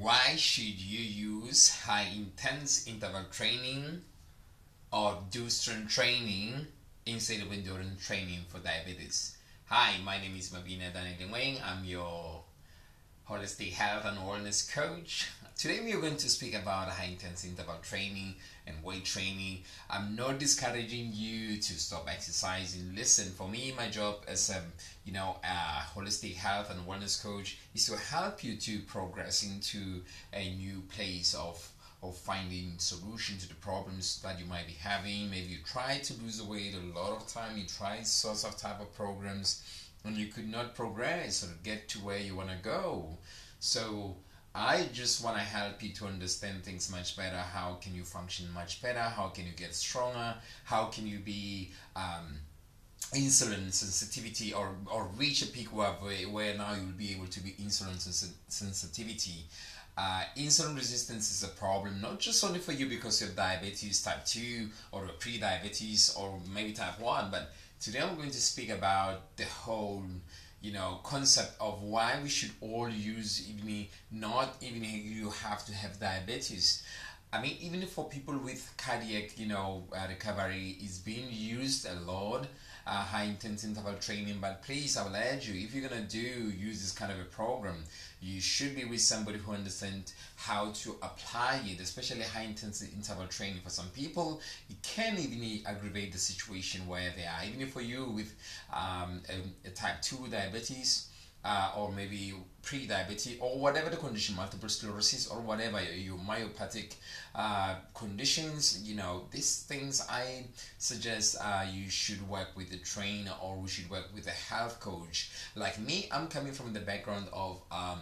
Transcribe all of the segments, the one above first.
Why should you use high intense interval training or do strength training instead of endurance training for diabetes? Hi, my name is Mabina Daniel Wang. I'm your holistic health and wellness coach. Today we are going to speak about high intense interval training and weight training. I'm not discouraging you to stop exercising. Listen, for me, my job as a you know a holistic health and wellness coach is to help you to progress into a new place of of finding solution to the problems that you might be having. Maybe you tried to lose weight a lot of time. You tried sorts of type of programs, and you could not progress or get to where you want to go. So I just want to help you to understand things much better. How can you function much better? How can you get stronger? How can you be um, insulin sensitivity or, or reach a peak where, where now you'll be able to be insulin sens- sensitivity? Uh, insulin resistance is a problem not just only for you because you have diabetes type 2 or pre-diabetes or maybe type 1 but today i'm going to speak about the whole you know concept of why we should all use even not even you have to have diabetes. I mean even for people with cardiac you know uh, recovery is being used a lot uh, high intense interval training but please i will urge you if you're gonna do use this kind of a program you should be with somebody who understands how to apply it especially high intense interval training. For some people it can even aggravate the situation where they are. Even for you with um, a, a type 2 diabetes uh, or maybe pre-diabetes or whatever the condition multiple sclerosis or whatever your myopathic uh, conditions you know these things i suggest uh, you should work with a trainer or we should work with a health coach. Like me i'm coming from the background of um,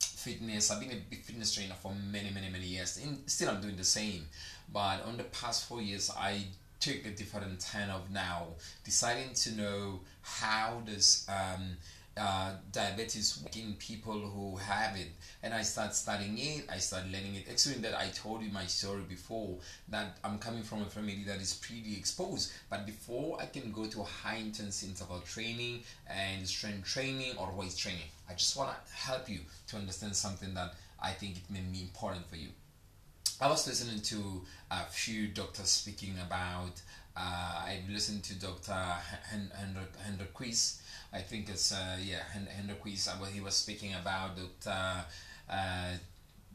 fitness. I've been a fitness trainer for many many many years and still i'm doing the same. But on the past four years i took a different turn of now deciding to know how does um, uh, diabetes in people who have it. And i start studying it i start learning it. Excluding that i told you my story before that i'm coming from a family that is pretty exposed. But before i can go to high intense interval training and strength training or weight training i just want to help you to understand something that i think it may be important for you. I was listening to a few doctors speaking about uh, I've listened to Dr. Hendrik Quiz. I think it's uh, yeah Hendrik Quiz. Uh, he was speaking about Dr. Uh,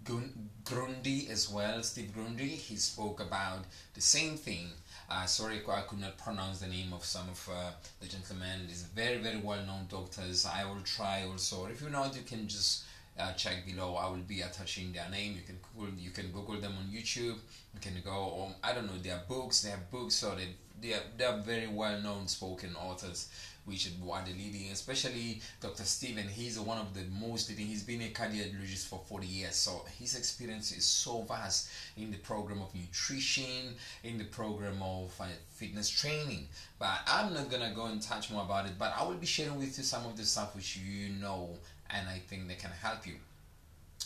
Gundry as well. Steve Gundry. He spoke about the same thing. Uh, sorry, I could not pronounce the name of some of uh, the gentlemen. These very very well known doctors. I will try also. If you know, you can just uh, check below. I will be attaching their name. You can Google, you can Google them on YouTube. You can go on. I don't know their books. They have books, so they they are, they are very well known spoken authors. Which are the leading, especially Dr. Steven. He's one of the most leading. He's been a cardiologist for 40 years, so his experience is so vast in the program of nutrition, in the program of uh, fitness training. But I'm not gonna go and touch more about it. But I will be sharing with you some of the stuff which you know and I think they can help you.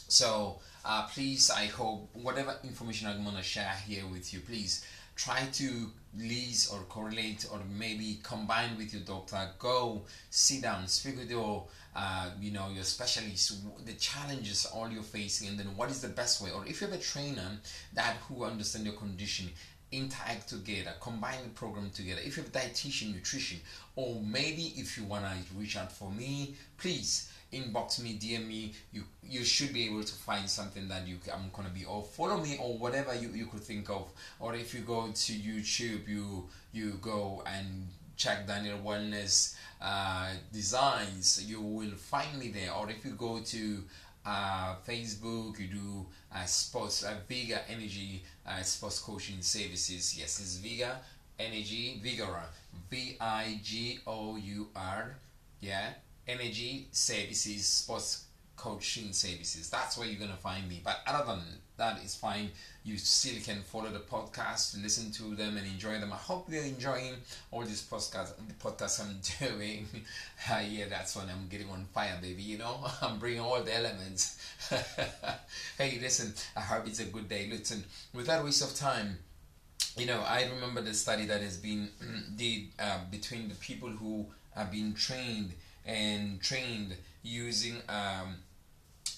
So uh, please, I hope whatever information I'm gonna share here with you, please try to list or correlate or maybe combine with your doctor. Go sit down, speak with your uh, you know your specialist, the challenges all you're facing, and then what is the best way. Or if you have a trainer that who understand your condition, interact together, combine the program together. If you have dietitian, nutrition, or maybe if you wanna reach out for me, please inbox me, DM me. You you should be able to find something that you I'm gonna be or follow me or whatever you, you could think of. Or if you go to YouTube, you you go and check Daniel Wellness uh, Designs. You will find me there. Or if you go to uh, Facebook, you do uh, sports, uh, Vigour Energy uh, Sports Coaching Services. Yes, it's Vigour Energy, Vigora, V I G O U R. Yeah, energy services, sports coaching services. That's where you're gonna find me. But other than that, it's fine. You still can follow the podcast, listen to them, and enjoy them. I hope you're enjoying all these podcasts. The podcasts I'm doing. uh, yeah, that's when I'm getting on fire, baby. You know, I'm bringing all the elements. hey, listen. I hope it's a good day. Listen, without waste of time you know, I remember the study that has been did uh, between the people who have been trained and trained using um,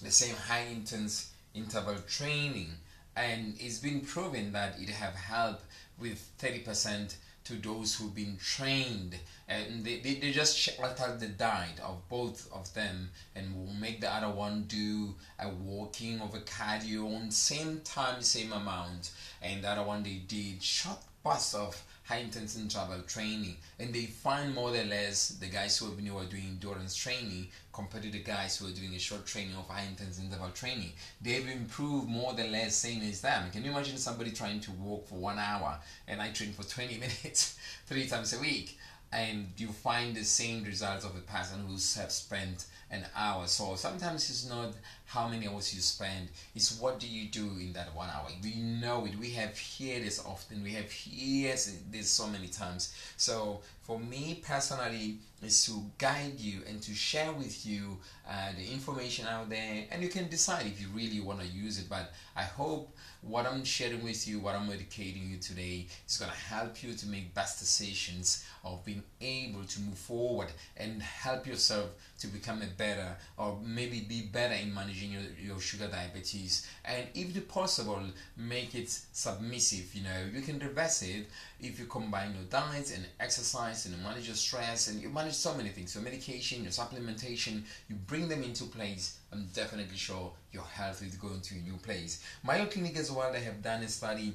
the same high intense interval training. And it's been proven that it have helped with 30% to those who've been trained. And they, they, they just alter the diet of both of them and will make the other one do a walking of a cardio on same time same amount. And the other one they did short bursts of high intensity interval training. And they find more or less the guys who have been who are doing endurance training compared to the guys who are doing a short training of high intensity interval training. They've improved more or less same as them. Can you imagine somebody trying to walk for one hour and i train for 20 minutes three times a week and you find the same results of a person who have spent an hour. So sometimes it's not how many hours you spend, it's what do you do in that one hour. We know it. We have heard this often. We have heard this so many times. So for me personally, is to guide you and to share with you uh, the information out there, and you can decide if you really want to use it. But I hope what I'm sharing with you, what I'm educating you today, is going to help you to make best decisions of being able to move forward and help yourself to become a better or maybe be better in managing your, your sugar diabetes. And if the possible make it submissive you know. You can reverse it if you combine your diet and exercise and manage your stress and you manage so many things your medication your supplementation. You bring them into place i'm definitely sure your health is going to a new place. Mayo clinic as well they have done a study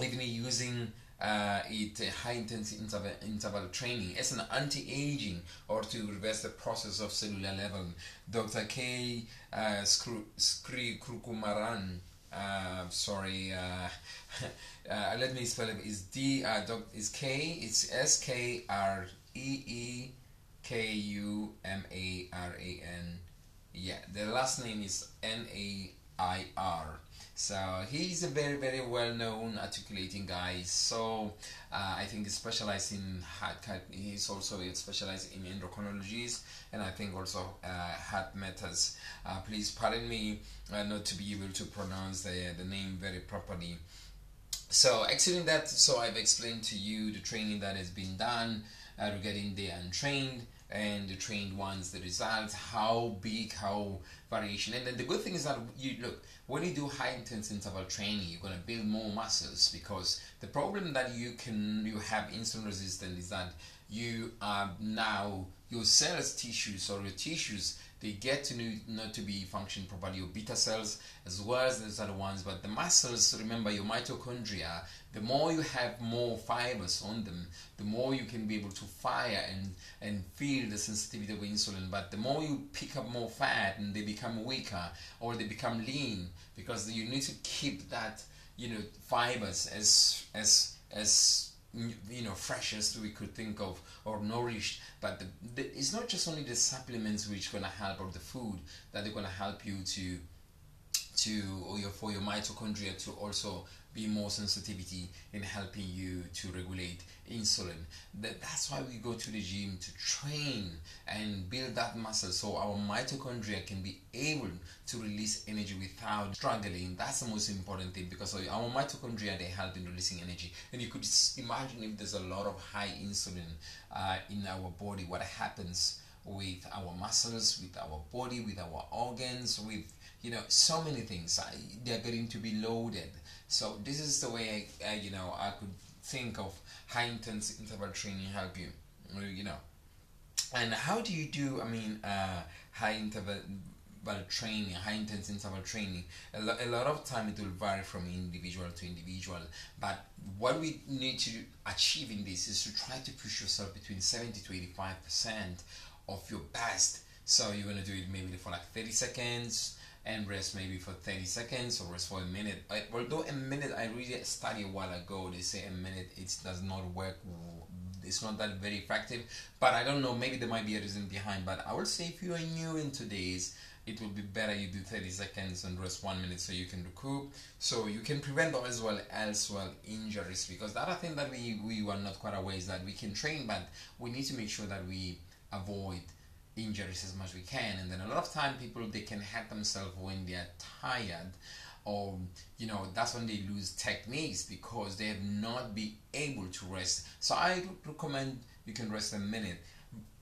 even using uh, it uh, high intensity interval, interval training as an anti-aging or to reverse the process of cellular level. Dr. K. Uh, Skri Krukumaran, uh, sorry, uh, uh, let me spell it. Is D uh, doc, is K? It's S K R E E K U M A R A N. Yeah, the last name is N A I R. So he's a very, very well-known articulating guy. So uh, I think he specialized in heart. He's also specialized in endocrinologies, and I think also uh, heart matters. Uh, please pardon me uh, not to be able to pronounce the the name very properly. So, exiting that, so I've explained to you the training that has been done uh, regarding the untrained and the trained ones, the results, how big, how variation. And then the good thing is that you look when you do high intense interval training, you're gonna build more muscles because the problem that you can you have insulin resistance is that you are now your cells tissues or your tissues they get to know, not to be functioning properly your beta cells as well as those other ones but the muscles remember your mitochondria the more you have more fibers on them the more you can be able to fire and and feel the sensitivity of insulin. But the more you pick up more fat and they become weaker or they become lean because you need to keep that you know fibers as as as you know freshest we could think of or nourished but the, the, it's not just only the supplements which to help or the food that they're to help you to to or your, for your mitochondria to also be more sensitivity in helping you to regulate insulin. That, that's why we go to the gym to train and build that muscle so our mitochondria can be able to release energy without struggling. That's the most important thing because our mitochondria they help in releasing energy. And you could imagine if there's a lot of high insulin uh, in our body, what happens with our muscles, with our body, with our organs, with you know so many things. they're going to be loaded so this is the way I, I you know I could think of high intense interval training help you you know and how do you do I mean uh, high interval training, high intense interval training, a, lo- a lot of time it will vary from individual to individual. But what we need to achieve in this is to try to push yourself between 70 to 85% of your best. So you're gonna do it maybe for like 30 seconds, and rest maybe for 30 seconds or rest for a minute. I, although a minute, I really studied a while ago, they say a minute it does not work. It's not that very effective, but I don't know. Maybe there might be a reason behind. But I would say if you are new into this, it will be better you do 30 seconds and rest one minute so you can recoup so you can prevent as well as well injuries because the other thing that we we were not quite aware is that we can train but we need to make sure that we avoid injuries as much as we can and then a lot of time people they can hurt themselves when they are tired or you know that's when they lose techniques because they have not been able to rest. So i recommend you can rest a minute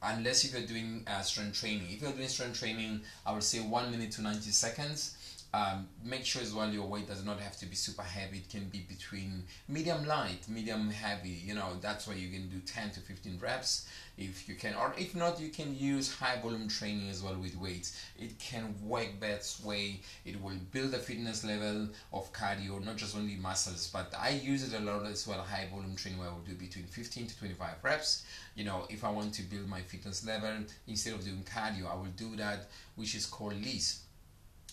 unless if you're doing uh, strength training. If you're doing strength training i would say one minute to 90 seconds um, make sure as well your weight does not have to be super heavy. It can be between medium light medium heavy. You know that's why you can do 10 to 15 reps if you can. Or if not you can use high volume training as well with weights. It can work best way. It will build a fitness level of cardio not just only muscles but i use it a lot as well high volume training where i will do between 15 to 25 reps. You know if i want to build my fitness level instead of doing cardio i will do that which is called LISS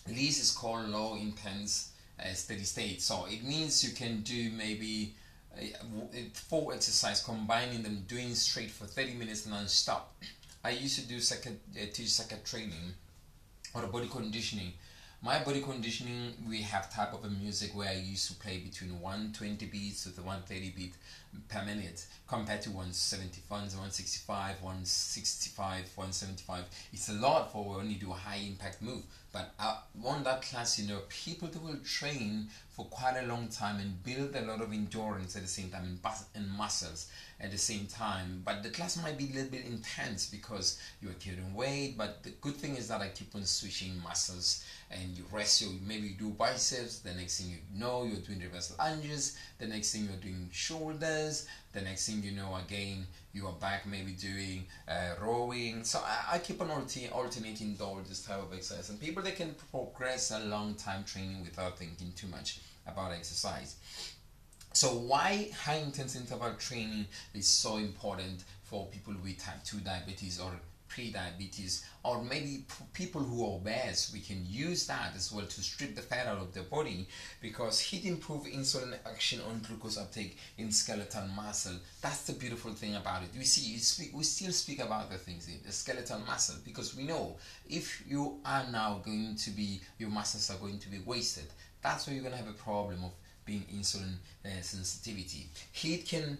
LISS is called low intense uh, steady state. So it means you can do maybe four exercise combining them doing straight for 30 minutes non-stop. I used to do second uh, teach second training or body conditioning. My body conditioning we have type of a music where i used to play between 120 beats to the 130 beat per minute compared to 170 165 165 175 it's a lot for you do a high impact move but uh, on that class you know people that will train for quite a long time and build a lot of endurance at the same time and, and muscles at the same time. But the class might be a little bit intense because you're carrying weight but the good thing is that i keep on switching muscles and you rest your maybe you do biceps the next thing you know you're doing reverse lunges the next thing you're doing shoulders the next thing you know again you are back maybe doing uh, rowing. So I, I, keep on alternating all this type of exercise and people they can progress a long time training without thinking too much about exercise. So why high intense interval training is so important for people with type 2 diabetes or pre-diabetes or maybe people who are obese we can use that as well to strip the fat out of the body because HIIT improve insulin action on glucose uptake in skeletal muscle. That's the beautiful thing about it. We see speak, we still speak about the things in the skeletal muscle because we know if you are now going to be your muscles are going to be wasted that's where you're going to have a problem of being insulin uh, sensitivity. HIIT can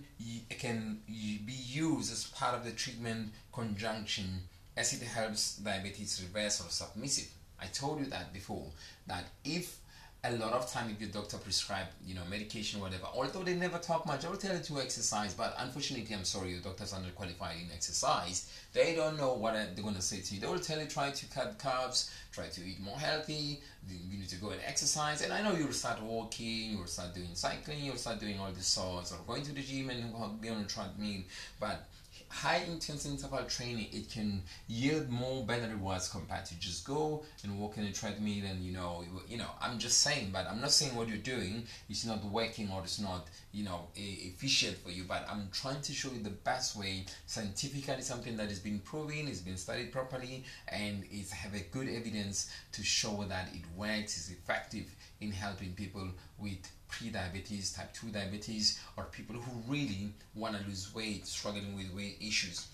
can be used as part of the treatment conjunction as it helps diabetes reverse or submissive. I told you that before that if a lot of time if your doctor prescribe you know medication whatever. Although they never talk much they'll tell you to exercise but unfortunately i'm sorry your doctor's underqualified in exercise. They don't know what they're going to say to you. They will tell you try to cut carbs try to eat more healthy you need to go and exercise. And i know you'll start walking you'll start doing cycling you'll start doing all these sorts or going to the gym and be on a treadmill. But high intense interval training it can yield more better rewards compared to just go and walk in a treadmill and you know you know i'm just saying but i'm not saying what you're doing is not working or it's not you know efficient for you but i'm trying to show you the best way. Scientifically something that has been proven it's been studied properly and it have a good evidence to show that it works is effective in helping people with pre-diabetes, type 2 diabetes, or people who really want to lose weight, struggling with weight issues.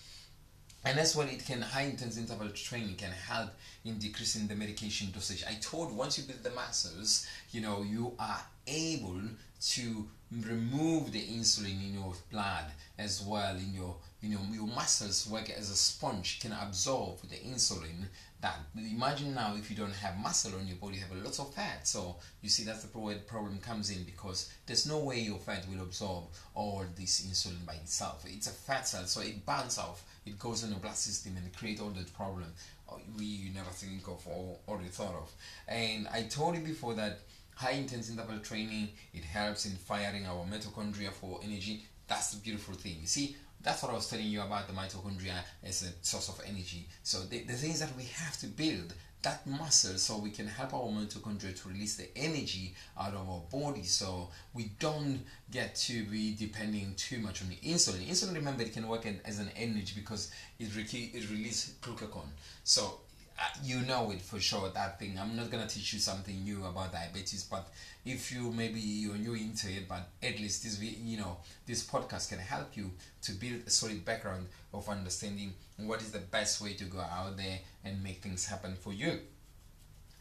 And that's what it can high intense interval training can help in decreasing the medication dosage. I told once you build the muscles, you know, you are able to remove the insulin in your blood as well in your you know your muscles work as a sponge can absorb the insulin that imagine now if you don't have muscle on your body you have a lot of fat. So you see that's the the problem comes in because there's no way your fat will absorb all this insulin by itself. It's a fat cell so it burns off it goes in the blood system and create all the problem. Uh, we never think of or, you thought of. And i told you before that high intense interval training it helps in firing our mitochondria for energy. That's the beautiful thing. You see that's what I was telling you about the mitochondria as a source of energy. So the, the things that we have to build that muscle so we can help our mitochondria to release the energy out of our body so we don't get to be depending too much on the insulin. Insulin, remember, it can work as an energy because it, re- it releases glucagon. So Uh, you know it for sure that thing. I'm not gonna teach you something new about diabetes but if you maybe you're new into it but at least this you know this podcast can help you to build a solid background of understanding what is the best way to go out there and make things happen for you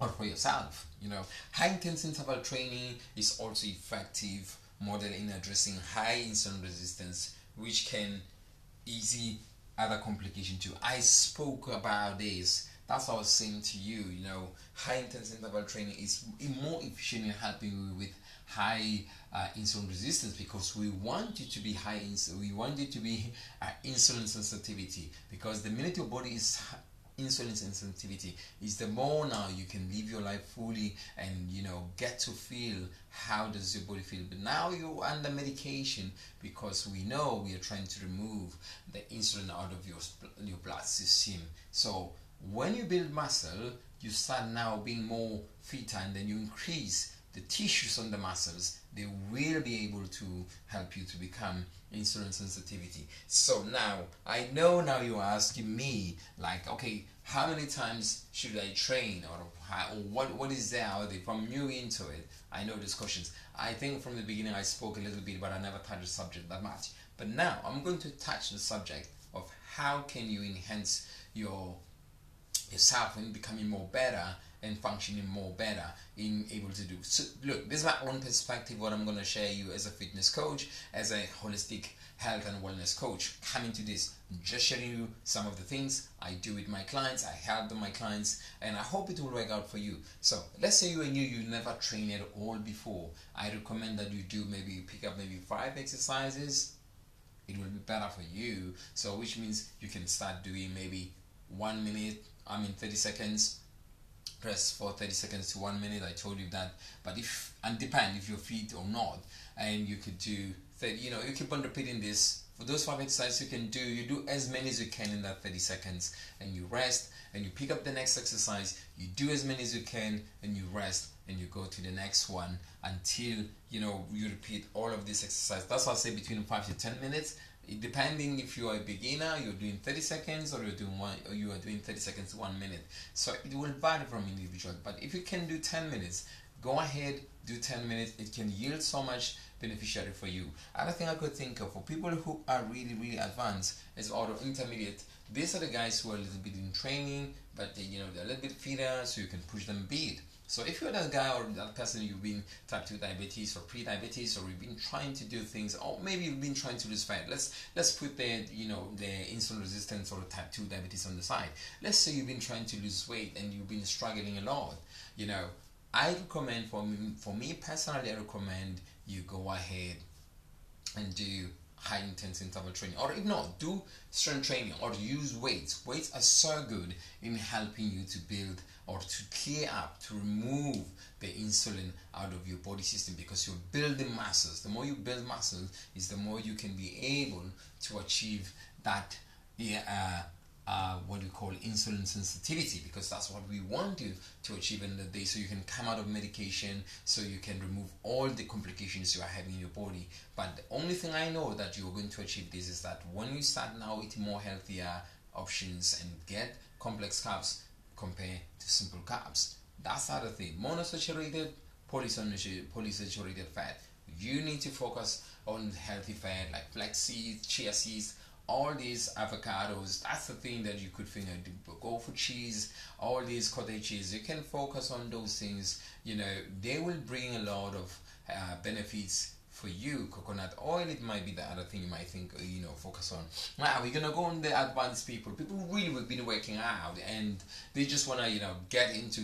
or for yourself you know. High intense interval training is also effective model in addressing high insulin resistance which can easy other complication too. I spoke about this that's what I was saying to you. You know, high intensity interval training is more efficient in helping you with high uh, insulin resistance because we want you to be high insulin. We want you to be uh, insulin sensitivity because the minute your body is insulin sensitivity is the more now you can live your life fully and you know get to feel how does your body feel but now you're under medication because we know we are trying to remove the insulin out of your your blood system so when you build muscle you start now being more fitter and then you increase the tissues on the muscles. They will be able to help you to become insulin sensitivity. So now i know now you're asking me like okay how many times should i train? Or, how, or what what is there out if i'm new into it i know these questions. I think from the beginning i spoke a little bit but i never touched the subject that much. But now i'm going to touch the subject of how can you enhance your yourself in becoming more better and functioning more better in able to do. So look this is my own perspective what i'm going to share you as a fitness coach as a holistic health and wellness coach. Coming to this just sharing you some of the things i do with my clients i help my clients and i hope it will work out for you. So let's say you are new you never trained at all before. I recommend that you do maybe pick up maybe five exercises. It will be better for you. So which means you can start doing maybe one minute i mean 30 seconds press for 30 seconds to one minute i told you that. But if and depend if you're fit or not and you could do 30 you know you keep on repeating this. For those five exercises you can do you do as many as you can in that 30 seconds and you rest and you pick up the next exercise you do as many as you can and you rest and you go to the next one until you know you repeat all of this exercise that's why i say between five to 10 minutes depending if you are a beginner you're doing 30 seconds or you're doing one or you are doing 30 seconds one minute. So it will vary from individual but if you can do 10 minutes go ahead do 10 minutes. It can yield so much beneficiary for you. Other thing i could think of for people who are really really advanced is auto intermediate. These are the guys who are a little bit in training but they, you know they're a little bit fitter so you can push them beat so if you're that guy or that person you've been type 2 diabetes or pre-diabetes or you've been trying to do things or maybe you've been trying to lose fat let's let's put the you know the insulin resistance or type 2 diabetes on the side. Let's say you've been trying to lose weight and you've been struggling a lot you know I recommend for me, for me personally I recommend you go ahead and do high intense interval training or if not do strength training or use weights. Weights are so good in helping you to build or to clear up to remove the insulin out of your body system because you're building muscles. The more you build muscles is the more you can be able to achieve that uh, uh, what we call insulin sensitivity because that's what we want you to achieve in the day so you can come out of medication so you can remove all the complications you are having in your body. But the only thing i know that you're going to achieve this is that when you start now eating more healthier options and get complex carbs compared to simple carbs. That's the other thing. Monosaturated polysaturated fat. You need to focus on healthy fat like flax seeds chia seeds all these avocados that's the thing that you could think of go for cheese all these cottage cheese you can focus on those things you know they will bring a lot of uh, benefits for you. Coconut oil it might be the other thing you might think uh, you know focus on. Now we're gonna go on the advanced people. People really have been working out and they just want to you know get into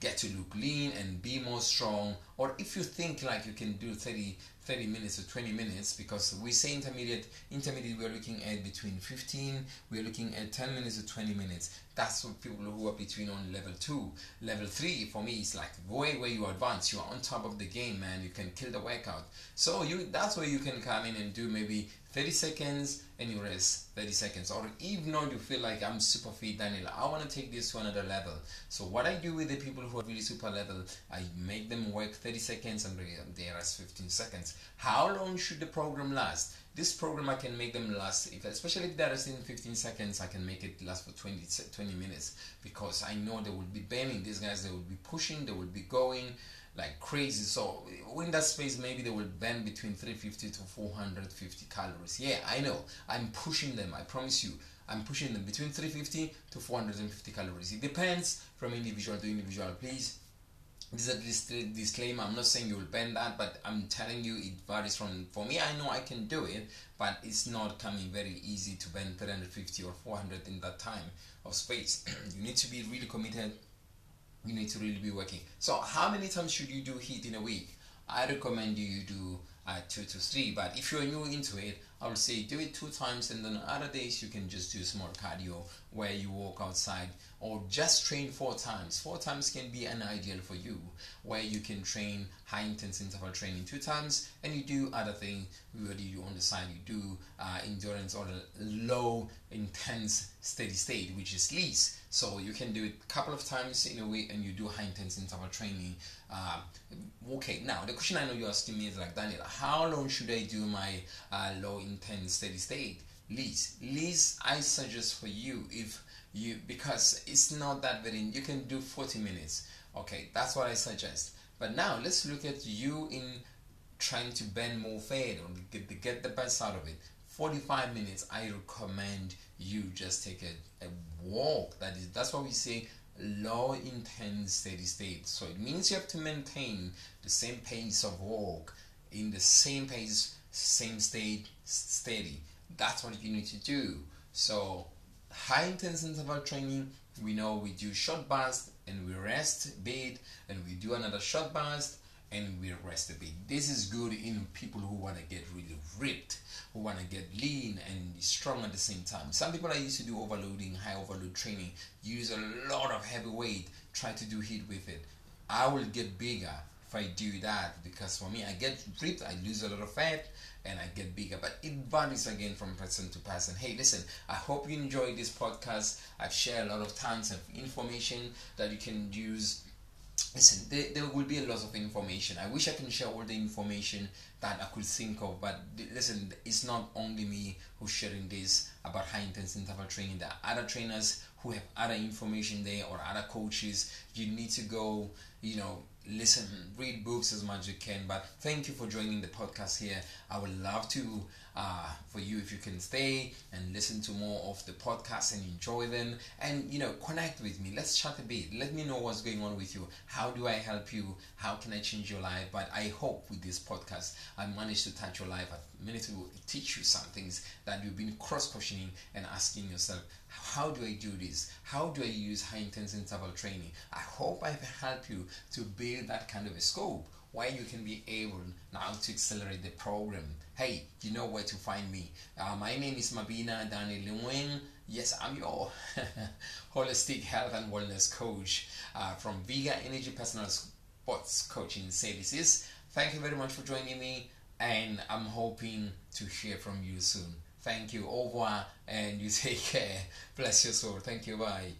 get to look lean and be more strong. Or if you think like you can do 30 30 minutes or 20 minutes because we say intermediate intermediate we're looking at between 15 we're looking at 10 minutes to 20 minutes. That's for people who are between on level 2 level 3 for me is like way where you advance. You are on top of the game man. You can kill the workout. So you that's where you can come in and do maybe 30 seconds and you rest 30 seconds or even though you feel like I'm super fit Daniel I want to take this to another level so what I do with the people who are really super level I make them work 30 seconds and they rest 15 seconds how long should the program last this program I can make them last if especially if they're resting 15 seconds I can make it last for 20 20 minutes because I know they will be burning these guys they will be pushing they will be going like crazy. So in that space, maybe they will burn between 350 to 450 calories. Yeah, I know. I'm pushing them. I promise you. I'm pushing them between 350 to 450 calories. It depends from individual to individual. Please, this is a disclaimer. I'm not saying you will burn that, but I'm telling you it varies from. For me, I know I can do it, but it's not coming very easy to burn 350 or 400 in that time of space. you need to be really committed you need to really be working. So how many times should you do HIIT in a week? I recommend you do uh, two to three, but if you're new into it, I would say do it two times and then other days you can just do small cardio where you walk outside or just train four times. Four times can be an ideal for you, where you can train high intense interval training two times, and you do other things. Whether you on the side, you do uh, endurance or low intense steady state, which is LISS. So you can do it a couple of times in a week, and you do high intense interval training. Uh, okay, now the question I know you're asking me is like Daniel, how long should I do my uh, low intense steady state? LISS, LISS I suggest for you if you because it's not that very you can do 40 minutes okay that's what i suggest but now let's look at you in trying to bend more fat or get get the best out of it 45 minutes i recommend you just take a, a walk. That is that's what we say low intense steady state. So it means you have to maintain the same pace of walk in the same pace same state steady. That's what you need to do. So high intense interval training, we know we do short burst and we rest bit, and we do another short burst and we rest a bit. This is good in people who want to get really ripped, who want to get lean and strong at the same time. Some people I used to do overloading, high overload training, use a lot of heavy weight, try to do HIIT with it. I will get bigger if I do that because for me, I get ripped, I lose a lot of fat, and I get bigger. But it varies again from person to person. Hey, listen, I hope you enjoyed this podcast. I've shared a lot of tons of information that you can use. Listen, there, there will be a lot of information. I wish I can share all the information that I could think of, but listen, it's not only me who's sharing this about high intense interval training. There are other trainers who have other information there or other coaches. You need to go, you know, listen, read books as much as you can. But thank you for joining the podcast here. I would love to uh, for you if you can stay and listen to more of the podcast and enjoy them. And you know connect with me. Let's chat a bit. Let me know what's going on with you. How do i help you? How can i change your life? But i hope with this podcast i managed to touch your life. I managed to teach you some things that you've been cross questioning and asking yourself how do i do this? How do i use high intense interval training? I hope i've helped you to build that kind of a scope where you can be able now to accelerate the program. Hey, you know where to find me. Uh, my name is Mabina Daniel Nguyen. Yes, I'm your holistic health and wellness coach uh, from Vigour Energy Personal Sports Coaching Services. Thank you very much for joining me, and I'm hoping to hear from you soon. Thank you. Au revoir, and you take care. Bless your soul. Thank you. Bye.